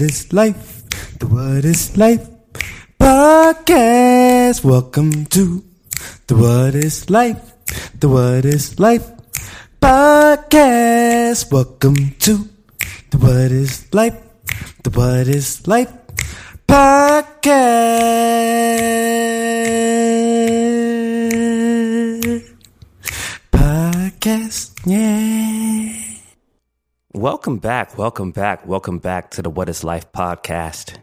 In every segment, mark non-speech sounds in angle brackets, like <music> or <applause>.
What is life? The What is life podcast. Welcome to the What is life? The What is life podcast. Welcome to the What is life? The What is life podcast. Podcast, yeah. Welcome back, welcome back, welcome back to the What is Life podcast.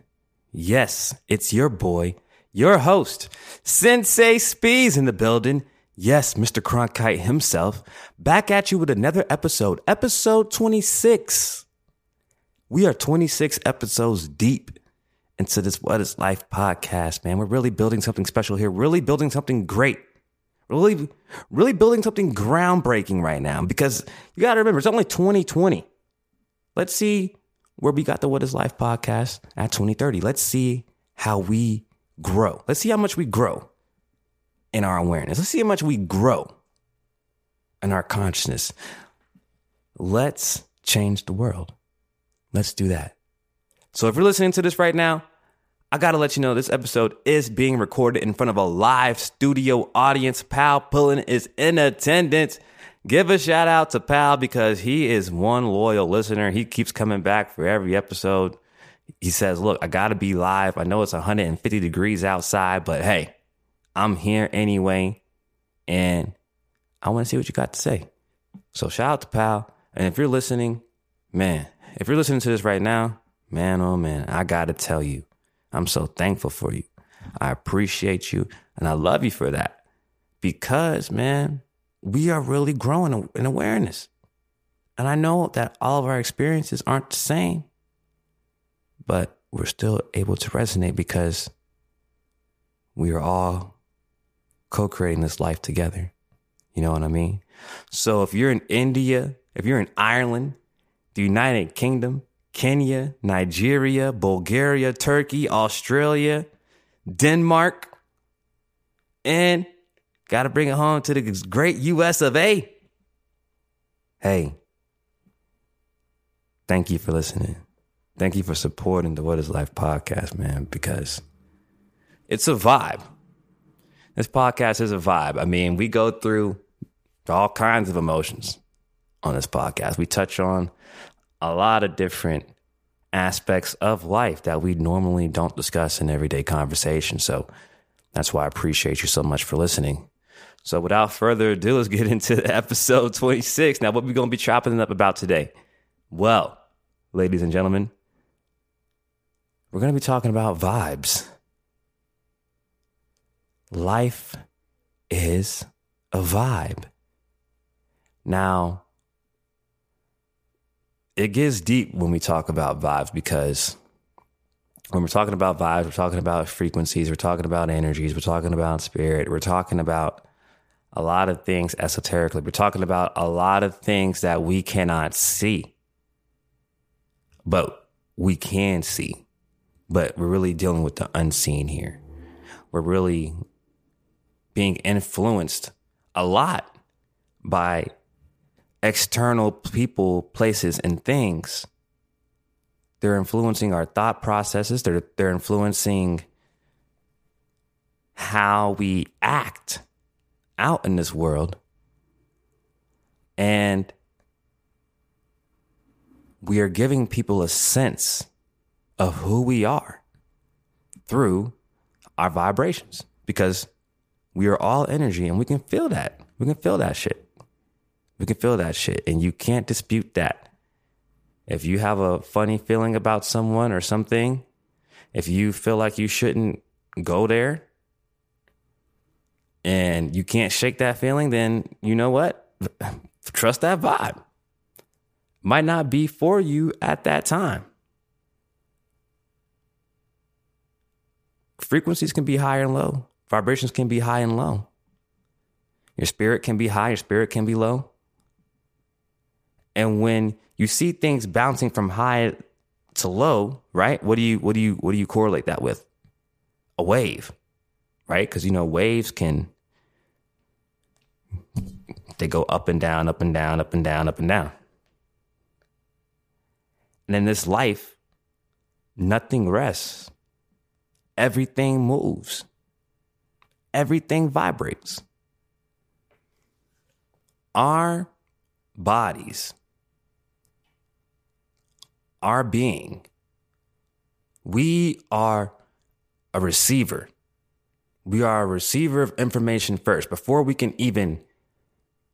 Yes, it's your boy, your host, Sensei Spees in the building. Yes, Mr. Cronkite himself, back at you with another episode, episode 26. We are 26 episodes deep into this What is Life podcast, man. We're really building something special here, really building something great. Really, really building something groundbreaking right now because you got to remember, it's only 2020. Let's see where we got the What is Life podcast at 2030. Let's see how we grow. Let's see how much we grow in our awareness. Let's see how much we grow in our consciousness. Let's change the world. Let's do that. So if you're listening to this right now, I got to let you know this episode is being recorded in front of a live studio audience. Pal Pullen is in attendance. Give a shout out to Pal because he is one loyal listener. He keeps coming back for every episode. He says, Look, I got to be live. I know it's 150 degrees outside, but hey, I'm here anyway. And I want to see what you got to say. So shout out to Pal. And if you're listening, man, if you're listening to this right now, man, oh man, I got to tell you, I'm so thankful for you. I appreciate you and I love you for that because, man, we are really growing in awareness. And I know that all of our experiences aren't the same, but we're still able to resonate because we are all co creating this life together. You know what I mean? So if you're in India, if you're in Ireland, the United Kingdom, Kenya, Nigeria, Bulgaria, Turkey, Australia, Denmark, and got to bring it home to the great US of A. Hey, thank you for listening. Thank you for supporting the What is Life podcast, man, because it's a vibe. This podcast is a vibe. I mean, we go through all kinds of emotions on this podcast. We touch on a lot of different aspects of life that we normally don't discuss in everyday conversation. So that's why I appreciate you so much for listening. So without further ado, let's get into episode 26. Now, what we going to be chopping up about today? Well, ladies and gentlemen, we're going to be talking about vibes. Life is a vibe. Now, it gets deep when we talk about vibes because when we're talking about vibes, we're talking about frequencies, we're talking about energies, we're talking about spirit, we're talking about a lot of things esoterically. We're talking about a lot of things that we cannot see, but we can see. But we're really dealing with the unseen here. We're really being influenced a lot by external people, places, and things. They're influencing our thought processes. They're they're influencing how we act out in this world. And we are giving people a sense of who we are through our vibrations because we are all energy and we can feel that. We can feel that shit. We can feel that shit and you can't dispute that. If you have a funny feeling about someone or something, if you feel like you shouldn't go there and you can't shake that feeling, then you know what? <laughs> Trust that vibe. Might not be for you at that time. Frequencies can be high and low. Vibrations can be high and low. Your spirit can be high, your spirit can be low. And when you see things bouncing from high to low, right? What do you what do you what do you correlate that with? A wave, right? Because you know waves can they go up and down, up and down, up and down, up and down. And in this life, nothing rests. Everything moves. Everything vibrates. Our bodies, our being, we are a receiver. We are a receiver of information first. Before we can even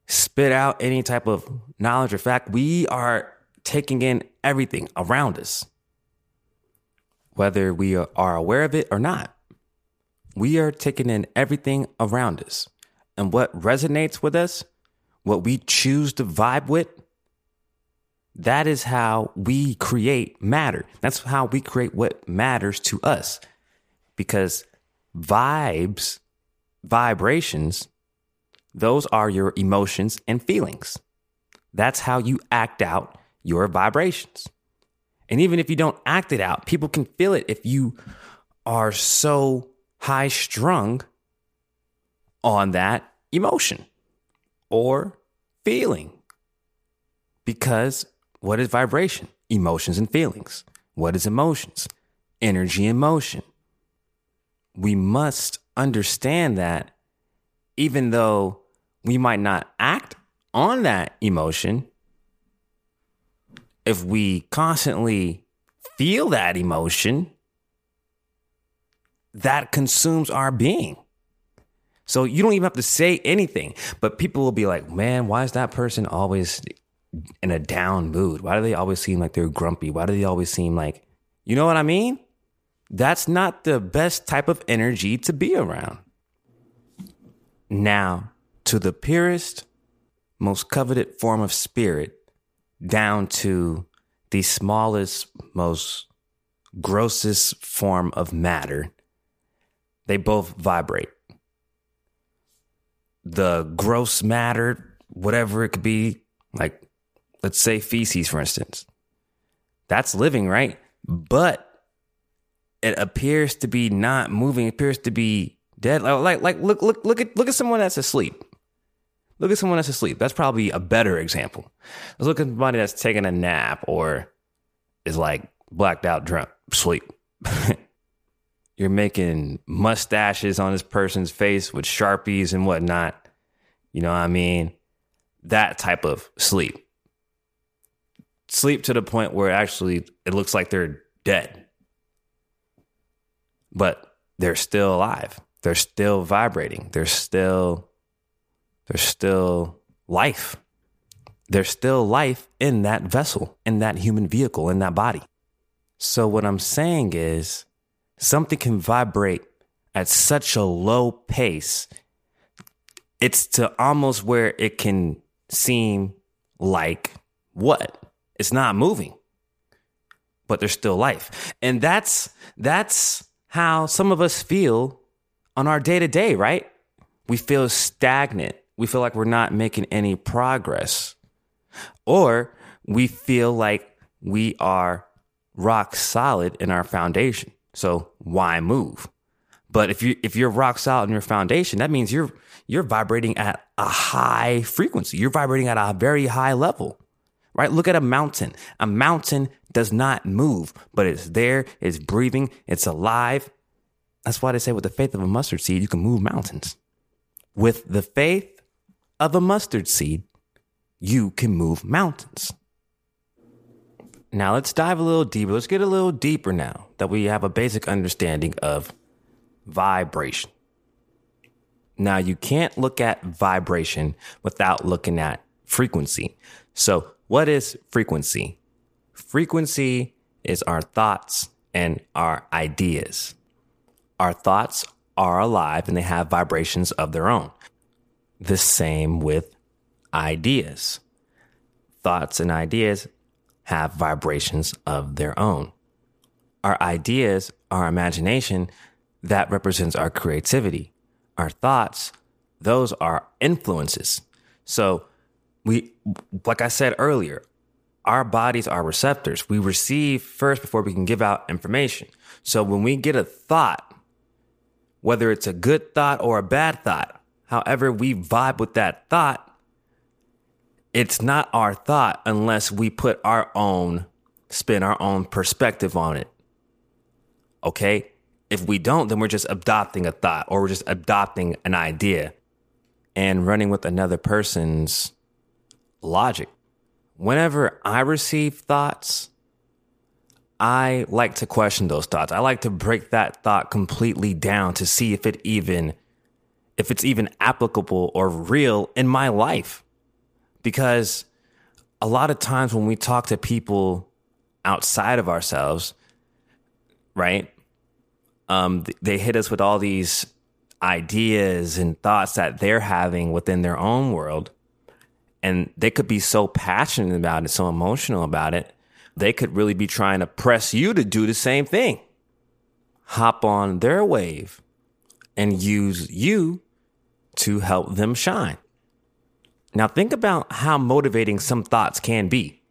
spit out any type of knowledge or fact, we are taking in everything around us, whether we are aware of it or not. We are taking in everything around us. And what resonates with us, what we choose to vibe with, that is how we create matter. That's how we create what matters to us. Because vibes, vibrations, those are your emotions and feelings. That's how you act out your vibrations. And even if you don't act it out, people can feel it if you are so high strung on that emotion or feeling. Because what is vibration? Emotions and feelings. What is emotions? Energy and motion. We must understand that even though we might not act on that emotion, if we constantly feel that emotion, that consumes our being. So you don't even have to say anything, but people will be like, man, why is that person always in a down mood? Why do they always seem like they're grumpy? Why do they always seem like, you know what I mean? That's not the best type of energy to be around. Now, to the purest, most coveted form of spirit, down to the smallest, most grossest form of matter, they both vibrate. The gross matter, whatever it could be, like let's say feces, for instance, that's living, right? But it appears to be not moving, it appears to be dead. Like, like, look, look, look at, look at someone that's asleep. Look at someone that's asleep. That's probably a better example. Let's look at somebody that's taking a nap or is like blacked out drunk, sleep. <laughs> You're making mustaches on this person's face with sharpies and whatnot. You know what I mean? That type of sleep. Sleep to the point where actually it looks like they're dead, but they're still alive. They're still vibrating. They're still there's still life. There's still life in that vessel, in that human vehicle, in that body. So, what I'm saying is something can vibrate at such a low pace, it's to almost where it can seem like what? It's not moving, but there's still life. And that's, that's how some of us feel on our day to day, right? We feel stagnant we feel like we're not making any progress. Or we feel like we are rock solid in our foundation. So why move? But if you if you're rock solid in your foundation, that means you're you're vibrating at a high frequency. You're vibrating at a very high level. Right? Look at a mountain. A mountain does not move, but it's there, it's breathing, it's alive. That's why they say with the faith of a mustard seed, you can move mountains. With the faith of a mustard seed, you can move mountains. Now let's dive a little deeper. Let's get a little deeper now that we have a basic understanding of vibration. Now you can't look at vibration without looking at frequency. So what is frequency? Frequency is our thoughts and our ideas. Our thoughts are alive and they have vibrations of their own. The same with ideas. Thoughts and ideas have vibrations of their own. Our ideas, our imagination, that represents our creativity. Our thoughts, those are influences. So we, like I said earlier, our bodies are receptors. We receive first before we can give out information. So when we get a thought, whether it's a good thought or a bad thought, however we vibe with that thought, it's not our thought unless we put our own spin, our own perspective on it. Okay. If we don't, then we're just adopting a thought or we're just adopting an idea and running with another person's logic. Whenever I receive thoughts, I like to question those thoughts. I like to break that thought completely down to see if it even if it's even applicable or real in my life. Because a lot of times when we talk to people outside of ourselves, right? Um, they hit us with all these ideas and thoughts that they're having within their own world. And they could be so passionate about it, so emotional about it. They could really be trying to press you to do the same thing. Hop on their wave and use you to help them shine. Now, think about how motivating some thoughts can be.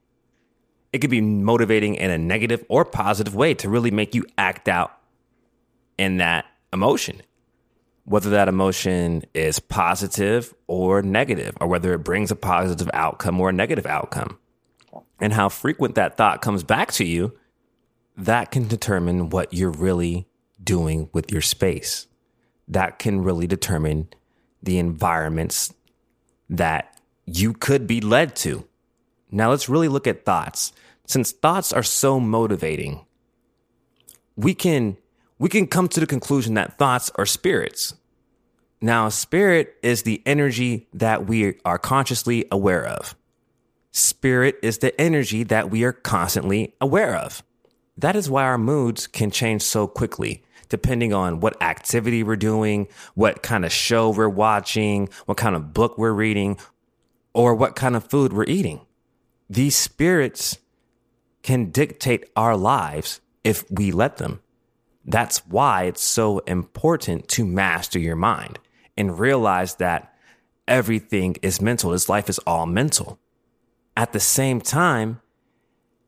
It could be motivating in a negative or positive way to really make you act out in that emotion, whether that emotion is positive or negative, or whether it brings a positive outcome or a negative outcome. And how frequent that thought comes back to you, that can determine what you're really doing with your space. That can really determine the environments that you could be led to. Now let's really look at thoughts. Since thoughts are so motivating, we can we can come to the conclusion that thoughts are spirits. Now, spirit is the energy that we are consciously aware of. Spirit is the energy that we are constantly aware of. That is why our moods can change so quickly depending on what activity we're doing, what kind of show we're watching, what kind of book we're reading, or what kind of food we're eating. These spirits can dictate our lives if we let them. That's why it's so important to master your mind and realize that everything is mental. This life is all mental. At the same time,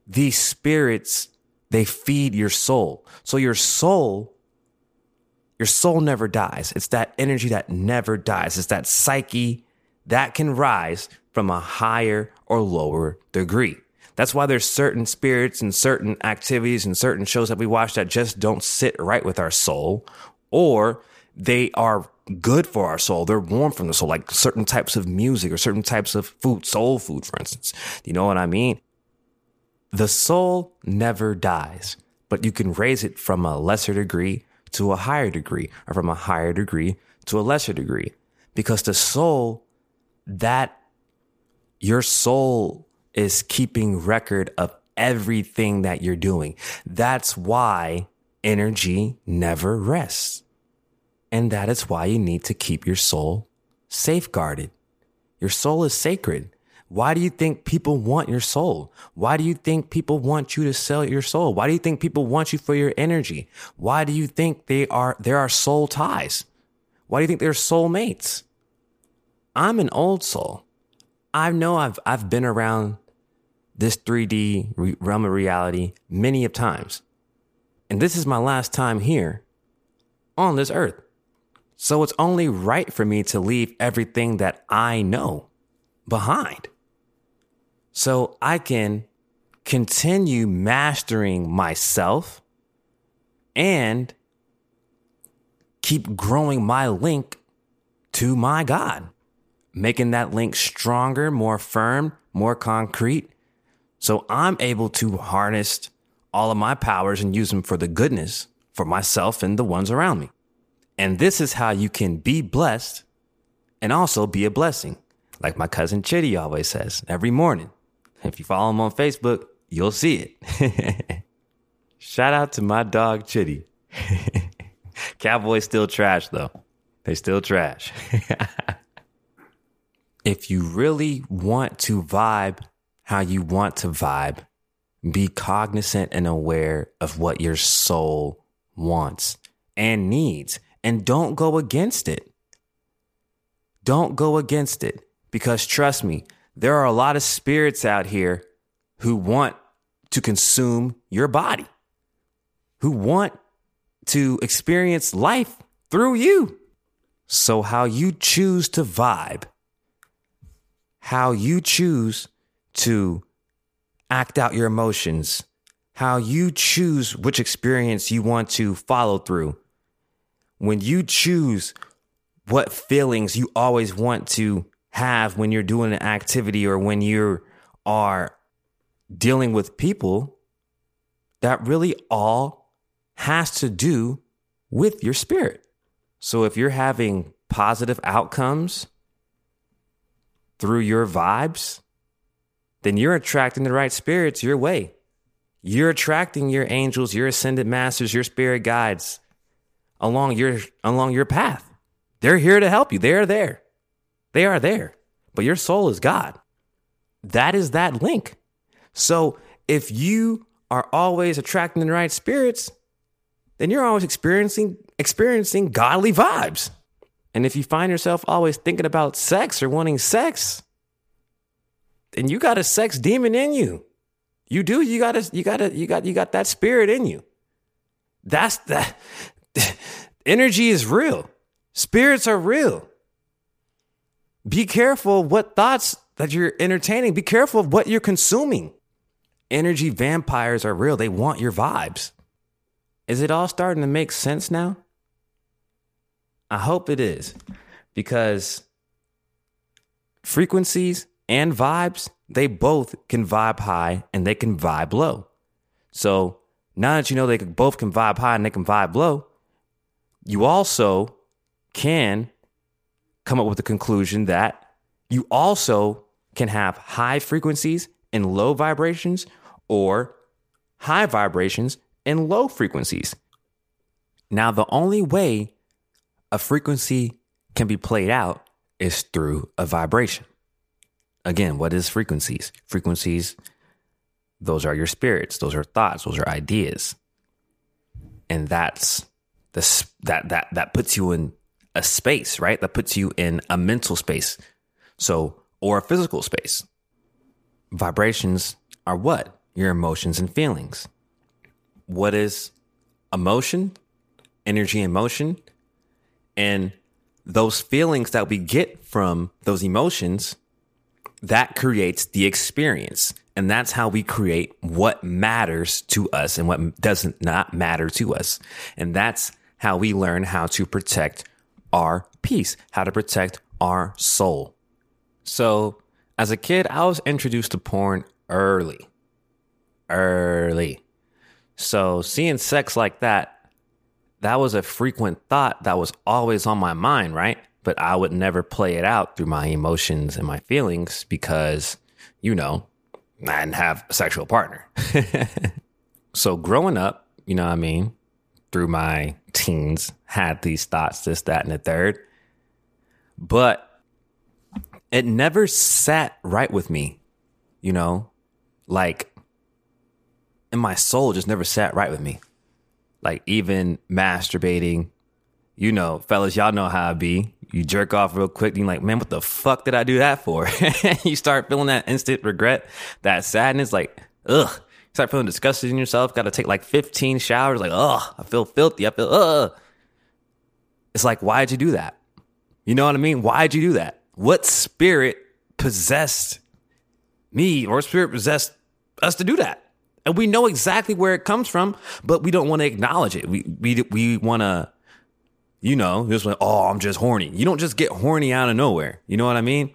these spirits, they feed your soul. So your soul your soul never dies. It's that energy that never dies. It's that psyche that can rise from a higher or lower degree. That's why there's certain spirits and certain activities and certain shows that we watch that just don't sit right with our soul or they are good for our soul. They're warm from the soul, like certain types of music or certain types of food, soul food, for instance. You know what I mean? The soul never dies, but you can raise it from a lesser degree to a higher degree or from a higher degree to a lesser degree. Because the soul, that your soul is keeping record of everything that you're doing. That's why energy never rests. And that is why you need to keep your soul safeguarded. Your soul is sacred. Why do you think people want your soul? Why do you think people want you to sell your soul? Why do you think people want you for your energy? Why do you think they are, there are soul ties? Why do you think they're soul mates? I'm an old soul. I know I've, I've been around this 3D realm of reality many of times. And this is my last time here on this earth. So it's only right for me to leave everything that I know behind so I can continue mastering myself and keep growing my link to my God, making that link stronger, more firm, more concrete. So I'm able to harness all of my powers and use them for the goodness for myself and the ones around me. And this is how you can be blessed and also be a blessing. Like my cousin Chitty always says every morning. If you follow him on Facebook, you'll see it. <laughs> Shout out to my dog Chitty. <laughs> Cowboys still trash though. They still trash. <laughs> if you really want to vibe how you want to vibe, be cognizant and aware of what your soul wants and needs, and don't go against it. Don't go against it because trust me, there are a lot of spirits out here who want to consume your body, who want to experience life through you. So, how you choose to vibe, how you choose to act out your emotions, how you choose which experience you want to follow through. When you choose what feelings you always want to have when you're doing an activity or when you are dealing with people, that really all has to do with your spirit. So if you're having positive outcomes through your vibes, then you're attracting the right spirits your way. You're attracting your angels, your ascended masters, your spirit guides along your along your path. They're here to help you. They are there. They are there. But your soul is God. That is that link. So if you are always attracting the right spirits, then you're always experiencing experiencing godly vibes. And if you find yourself always thinking about sex or wanting sex, then you got a sex demon in you. You do. You got to you got to you got you got that spirit in you. That's that <laughs> energy is real. Spirits are real. Be careful what thoughts that you're entertaining. Be careful of what you're consuming. Energy vampires are real. They want your vibes. Is it all starting to make sense now? I hope it is because frequencies and vibes, they both can vibe high and they can vibe low. So now that you know they both can vibe high and they can vibe low, you also can come up with the conclusion that you also can have high frequencies and low vibrations or high vibrations and low frequencies. Now, the only way a frequency can be played out is through a vibration. Again, what is frequencies? Frequencies, those are your spirits, those are thoughts, those are ideas. And that's the that that that puts you in a space, right? That puts you in a mental space. So, or a physical space. Vibrations are what? Your emotions and feelings. What is emotion? Energy and motion and those feelings that we get from those emotions, that creates the experience. And that's how we create what matters to us and what doesn't not matter to us. And that's how we learn how to protect our peace, how to protect our soul. So as a kid, I was introduced to porn early. Early. So seeing sex like that that was a frequent thought that was always on my mind, right? But I would never play it out through my emotions and my feelings because, you know, I didn't have a sexual partner. <laughs> so growing up, you know what I mean, through my teens, had these thoughts, this, that, and the third. But it never sat right with me, you know, like, and my soul just never sat right with me like even masturbating. You know, fellas, y'all know how I be. You jerk off real quick, and you're like, man, what the fuck did I do that for? <laughs> you start feeling that instant regret, that sadness, like, ugh. You start feeling disgusted in yourself. Got to take like 15 showers, like, ugh, I feel filthy. I feel, ugh. It's like, why'd you do that? You know what I mean? Why'd you do that? What spirit possessed me or spirit possessed us to do that? and we know exactly where it comes from, but we don't want to acknowledge it. We we we want to, you know, just like, oh, I'm just horny. You don't just get horny out of nowhere. You know what I mean?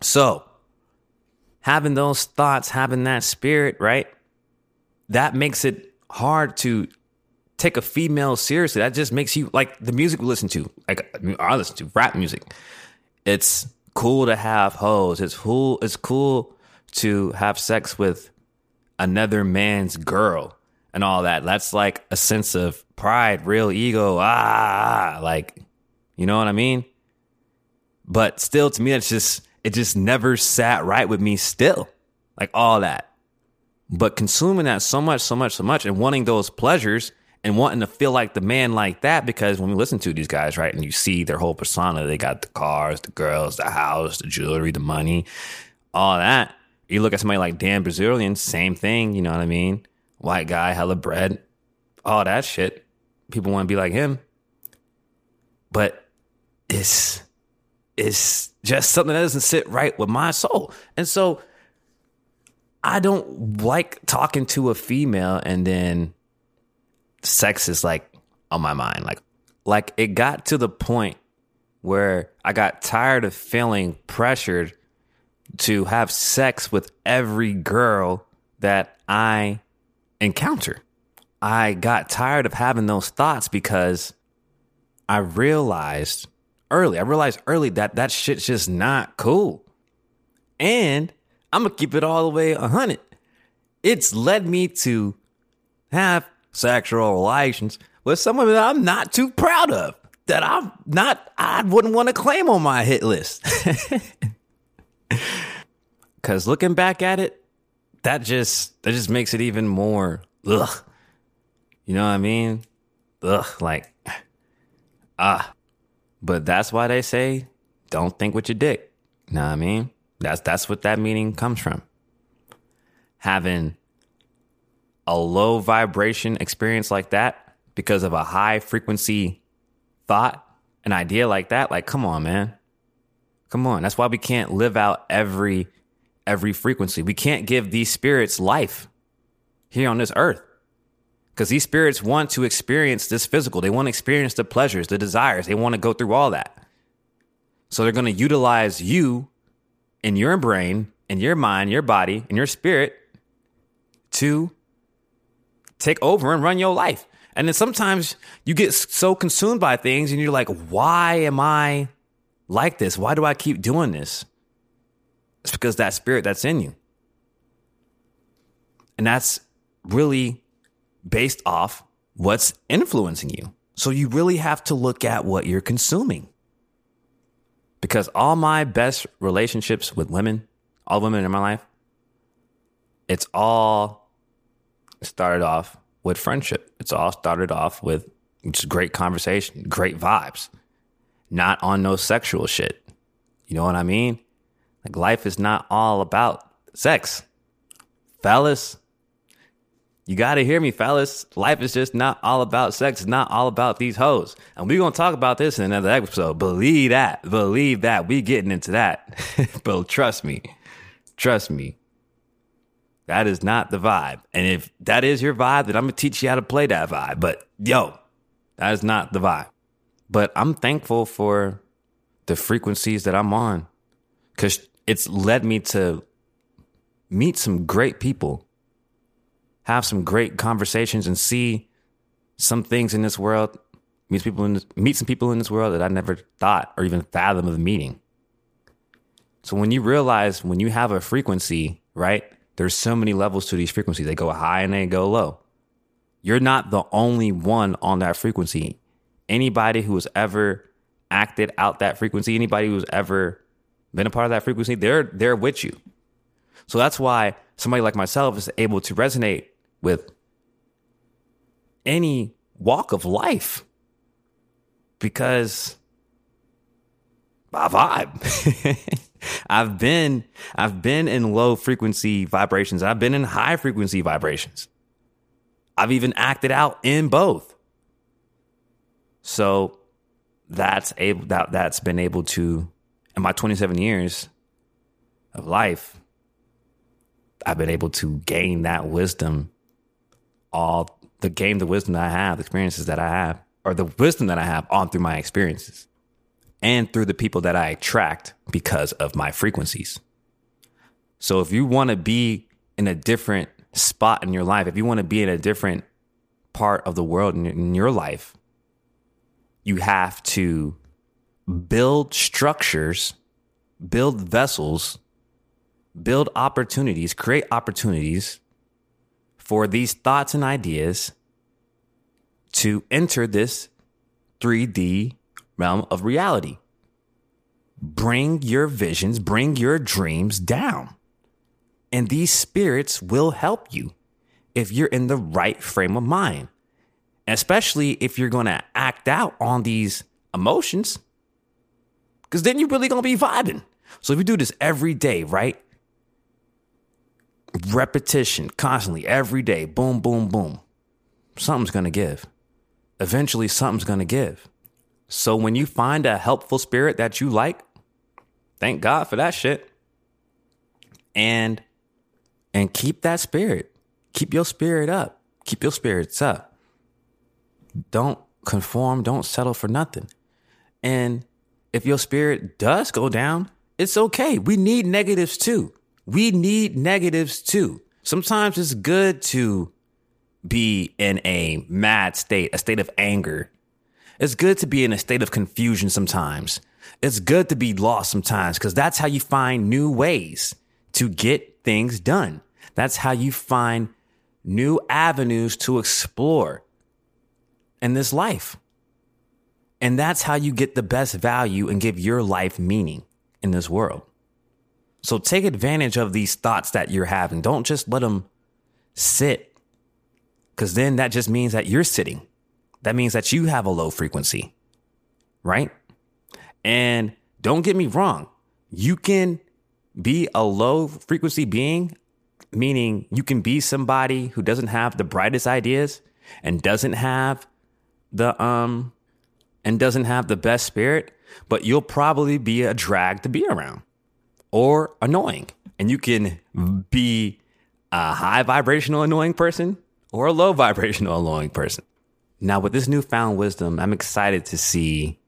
So, having those thoughts, having that spirit, right? That makes it hard to take a female seriously. That just makes you like the music we listen to. Like I listen to rap music. It's cool to have hoes. It's cool. It's cool to have sex with another man's girl and all that. That's like a sense of pride, real ego. Ah, like, you know what I mean? But still, to me, it's just, it just never sat right with me still. Like all that. But consuming that so much, so much, so much, and wanting those pleasures and wanting to feel like the man like that, because when we listen to these guys, right, and you see their whole persona, they got the cars, the girls, the house, the jewelry, the money, all that you look at somebody like Dan Bilzerian, same thing, you know what I mean? White guy, hella bread, all that shit. People want to be like him. But it's it's just something that doesn't sit right with my soul. And so I don't like talking to a female and then sex is like on my mind. Like, like it got to the point where I got tired of feeling pressured to have sex with every girl that I encounter. I got tired of having those thoughts because I realized early, I realized early that that shit's just not cool. And I'm gonna keep it all the way 100. It's led me to have sexual relations with someone that I'm not too proud of, that I'm not, I wouldn't want to claim on my hit list. <laughs> Cause looking back at it, that just, that just makes it even more, ugh. You know what I mean? Ugh, like, ah. But that's why they say, don't think with your dick. You know what I mean? That's that's what that meaning comes from. Having a low vibration experience like that because of a high frequency thought, an idea like that, like come on, man. Come on. That's why we can't live out every every frequency. We can't give these spirits life here on this earth. Because these spirits want to experience this physical. They want to experience the pleasures, the desires. They want to go through all that. So they're going to utilize you in your brain, in your mind, your body, and your spirit to take over and run your life. And then sometimes you get so consumed by things and you're like, why am I like this? Why do I keep doing this? It's because that spirit that's in you. And that's really based off what's influencing you. So you really have to look at what you're consuming because all my best relationships with women, all women in my life, it's all started off with friendship. It's all started off with just great conversation, great vibes, not on no sexual shit. You know what I mean? Like life is not all about sex. Fellas, you got to hear me, fellas. Life is just not all about sex. It's not all about these hoes. And we're going to talk about this in another episode. Believe that. Believe that. We getting into that. <laughs> but trust me. Trust me. That is not the vibe. And if that is your vibe, then I'm going to teach you how to play that vibe. But yo, that is not the vibe. But I'm thankful for the frequencies that I'm on because it's led me to meet some great people have some great conversations and see some things in this world, meet people in this, meet some people in this world that I never thought or even fathom of meeting. So when you realize when you have a frequency, right? There's so many levels to these frequencies. They go high and they go low. You're not the only one on that frequency. Anybody who has ever acted out that frequency, anybody who's ever been a part of that frequency, they're they're with you. So that's why somebody like myself is able to resonate with any walk of life because my vibe. <laughs> I've been I've been in low frequency vibrations. I've been in high frequency vibrations. I've even acted out in both. So that's able that that's been able to in my 27 years of life I've been able to gain that wisdom all the game, the wisdom that I have, the experiences that I have, or the wisdom that I have on through my experiences and through the people that I attract because of my frequencies. So if you want to be in a different spot in your life, if you want to be in a different part of the world in your life, you have to build structures, build vessels, build opportunities, create opportunities for these thoughts and ideas to enter this 3D realm of reality. Bring your visions, bring your dreams down. And these spirits will help you if you're in the right frame of mind, especially if you're going to act out on these emotions, because then you're really going to be vibing. So if you do this every day, right? Repetition constantly every day boom boom boom something's going to give eventually something's going to give so when you find a helpful spirit that you like thank god for that shit and and keep that spirit. Keep your spirit up. Keep your spirits up. Don't conform. Don't settle for nothing. And if your spirit does go down, it's okay. We need negatives too. We need negatives too. Sometimes it's good to be in a mad state, a state of anger. It's good to be in a state of confusion sometimes. It's good to be lost sometimes because that's how you find new ways to get things done. That's how you find new avenues to explore in this life. And that's how you get the best value and give your life meaning in this world. So take advantage of these thoughts that you're having. Don't just let them sit, because then that just means that you're sitting. That means that you have a low frequency, right? And don't get me wrong, you can be a low frequency being, meaning you can be somebody who doesn't have the brightest ideas and doesn't have the um and doesn't have the best spirit, but you'll probably be a drag to be around or annoying. And you can be a high vibrational annoying person or a low vibrational annoying person. Now, with this newfound wisdom, I'm excited to see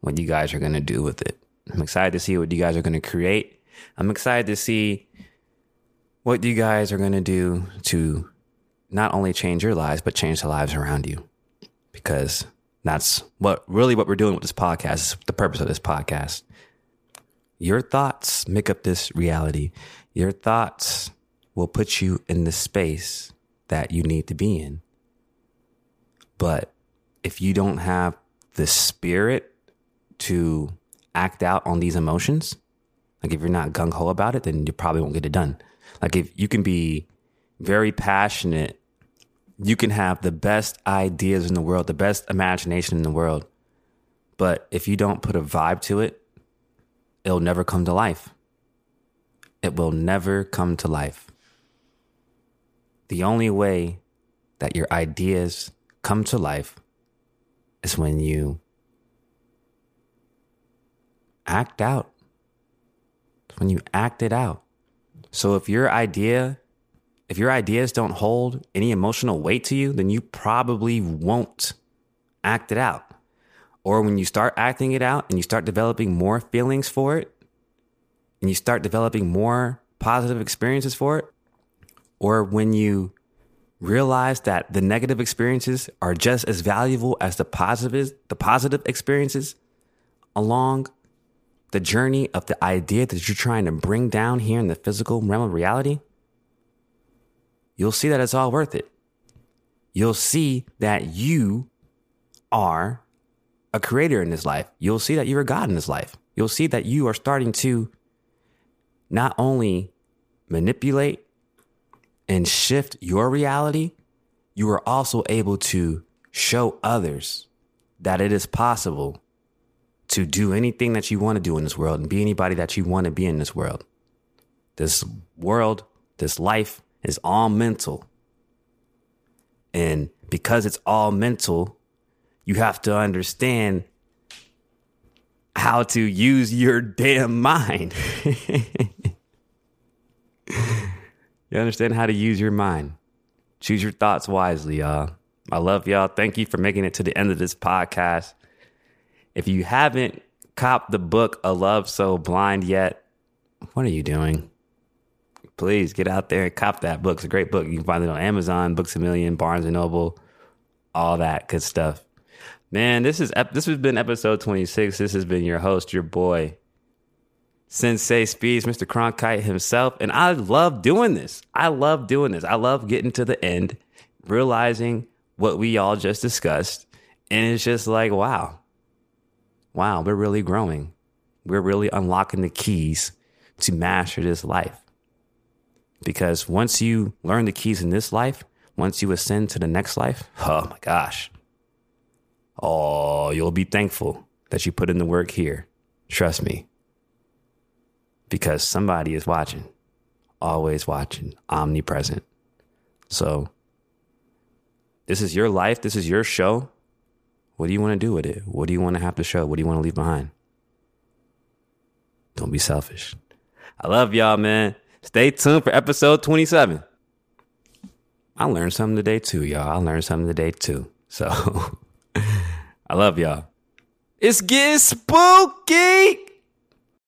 what you guys are going to do with it. I'm excited to see what you guys are going to create. I'm excited to see what you guys are going to do to not only change your lives, but change the lives around you. Because that's what really what we're doing with this podcast is the purpose of this podcast. Your thoughts make up this reality. Your thoughts will put you in the space that you need to be in. But if you don't have the spirit to act out on these emotions, like if you're not gung ho about it, then you probably won't get it done. Like if you can be very passionate, you can have the best ideas in the world, the best imagination in the world. But if you don't put a vibe to it, it'll never come to life. It will never come to life. The only way that your ideas come to life is when you act out. When you act it out. So if your idea, if your ideas don't hold any emotional weight to you, then you probably won't act it out. Or when you start acting it out and you start developing more feelings for it, and you start developing more positive experiences for it, or when you realize that the negative experiences are just as valuable as the positive the positive experiences along the journey of the idea that you're trying to bring down here in the physical realm of reality, you'll see that it's all worth it. You'll see that you are a creator in this life. You'll see that you're a God in this life. You'll see that you are starting to not only manipulate and shift your reality, you are also able to show others that it is possible to do anything that you want to do in this world and be anybody that you want to be in this world. This world, this life is all mental. And because it's all mental, you have to understand how to use your damn mind. <laughs> you understand how to use your mind. Choose your thoughts wisely, y'all. I love y'all. Thank you for making it to the end of this podcast. If you haven't copped the book A Love So Blind yet, what are you doing? Please get out there and cop that book. It's a great book. You can find it on Amazon, Books a Million, Barnes and Noble, all that good stuff. Man, this is this has been episode 26. This has been your host, your boy, Sensei Speeds, Mr. Cronkite himself. And I love doing this. I love doing this. I love getting to the end, realizing what we all just discussed. And it's just like, wow. Wow, we're really growing. We're really unlocking the keys to master this life. Because once you learn the keys in this life, once you ascend to the next life, oh my gosh, Oh, you'll be thankful that you put in the work here. Trust me. Because somebody is watching, always watching, omnipresent. So, this is your life. This is your show. What do you want to do with it? What do you want to have to show? What do you want to leave behind? Don't be selfish. I love y'all, man. Stay tuned for episode 27. I learned something today too, y'all. I learned something today too. So <laughs> <laughs> I love y'all. It's getting spooky.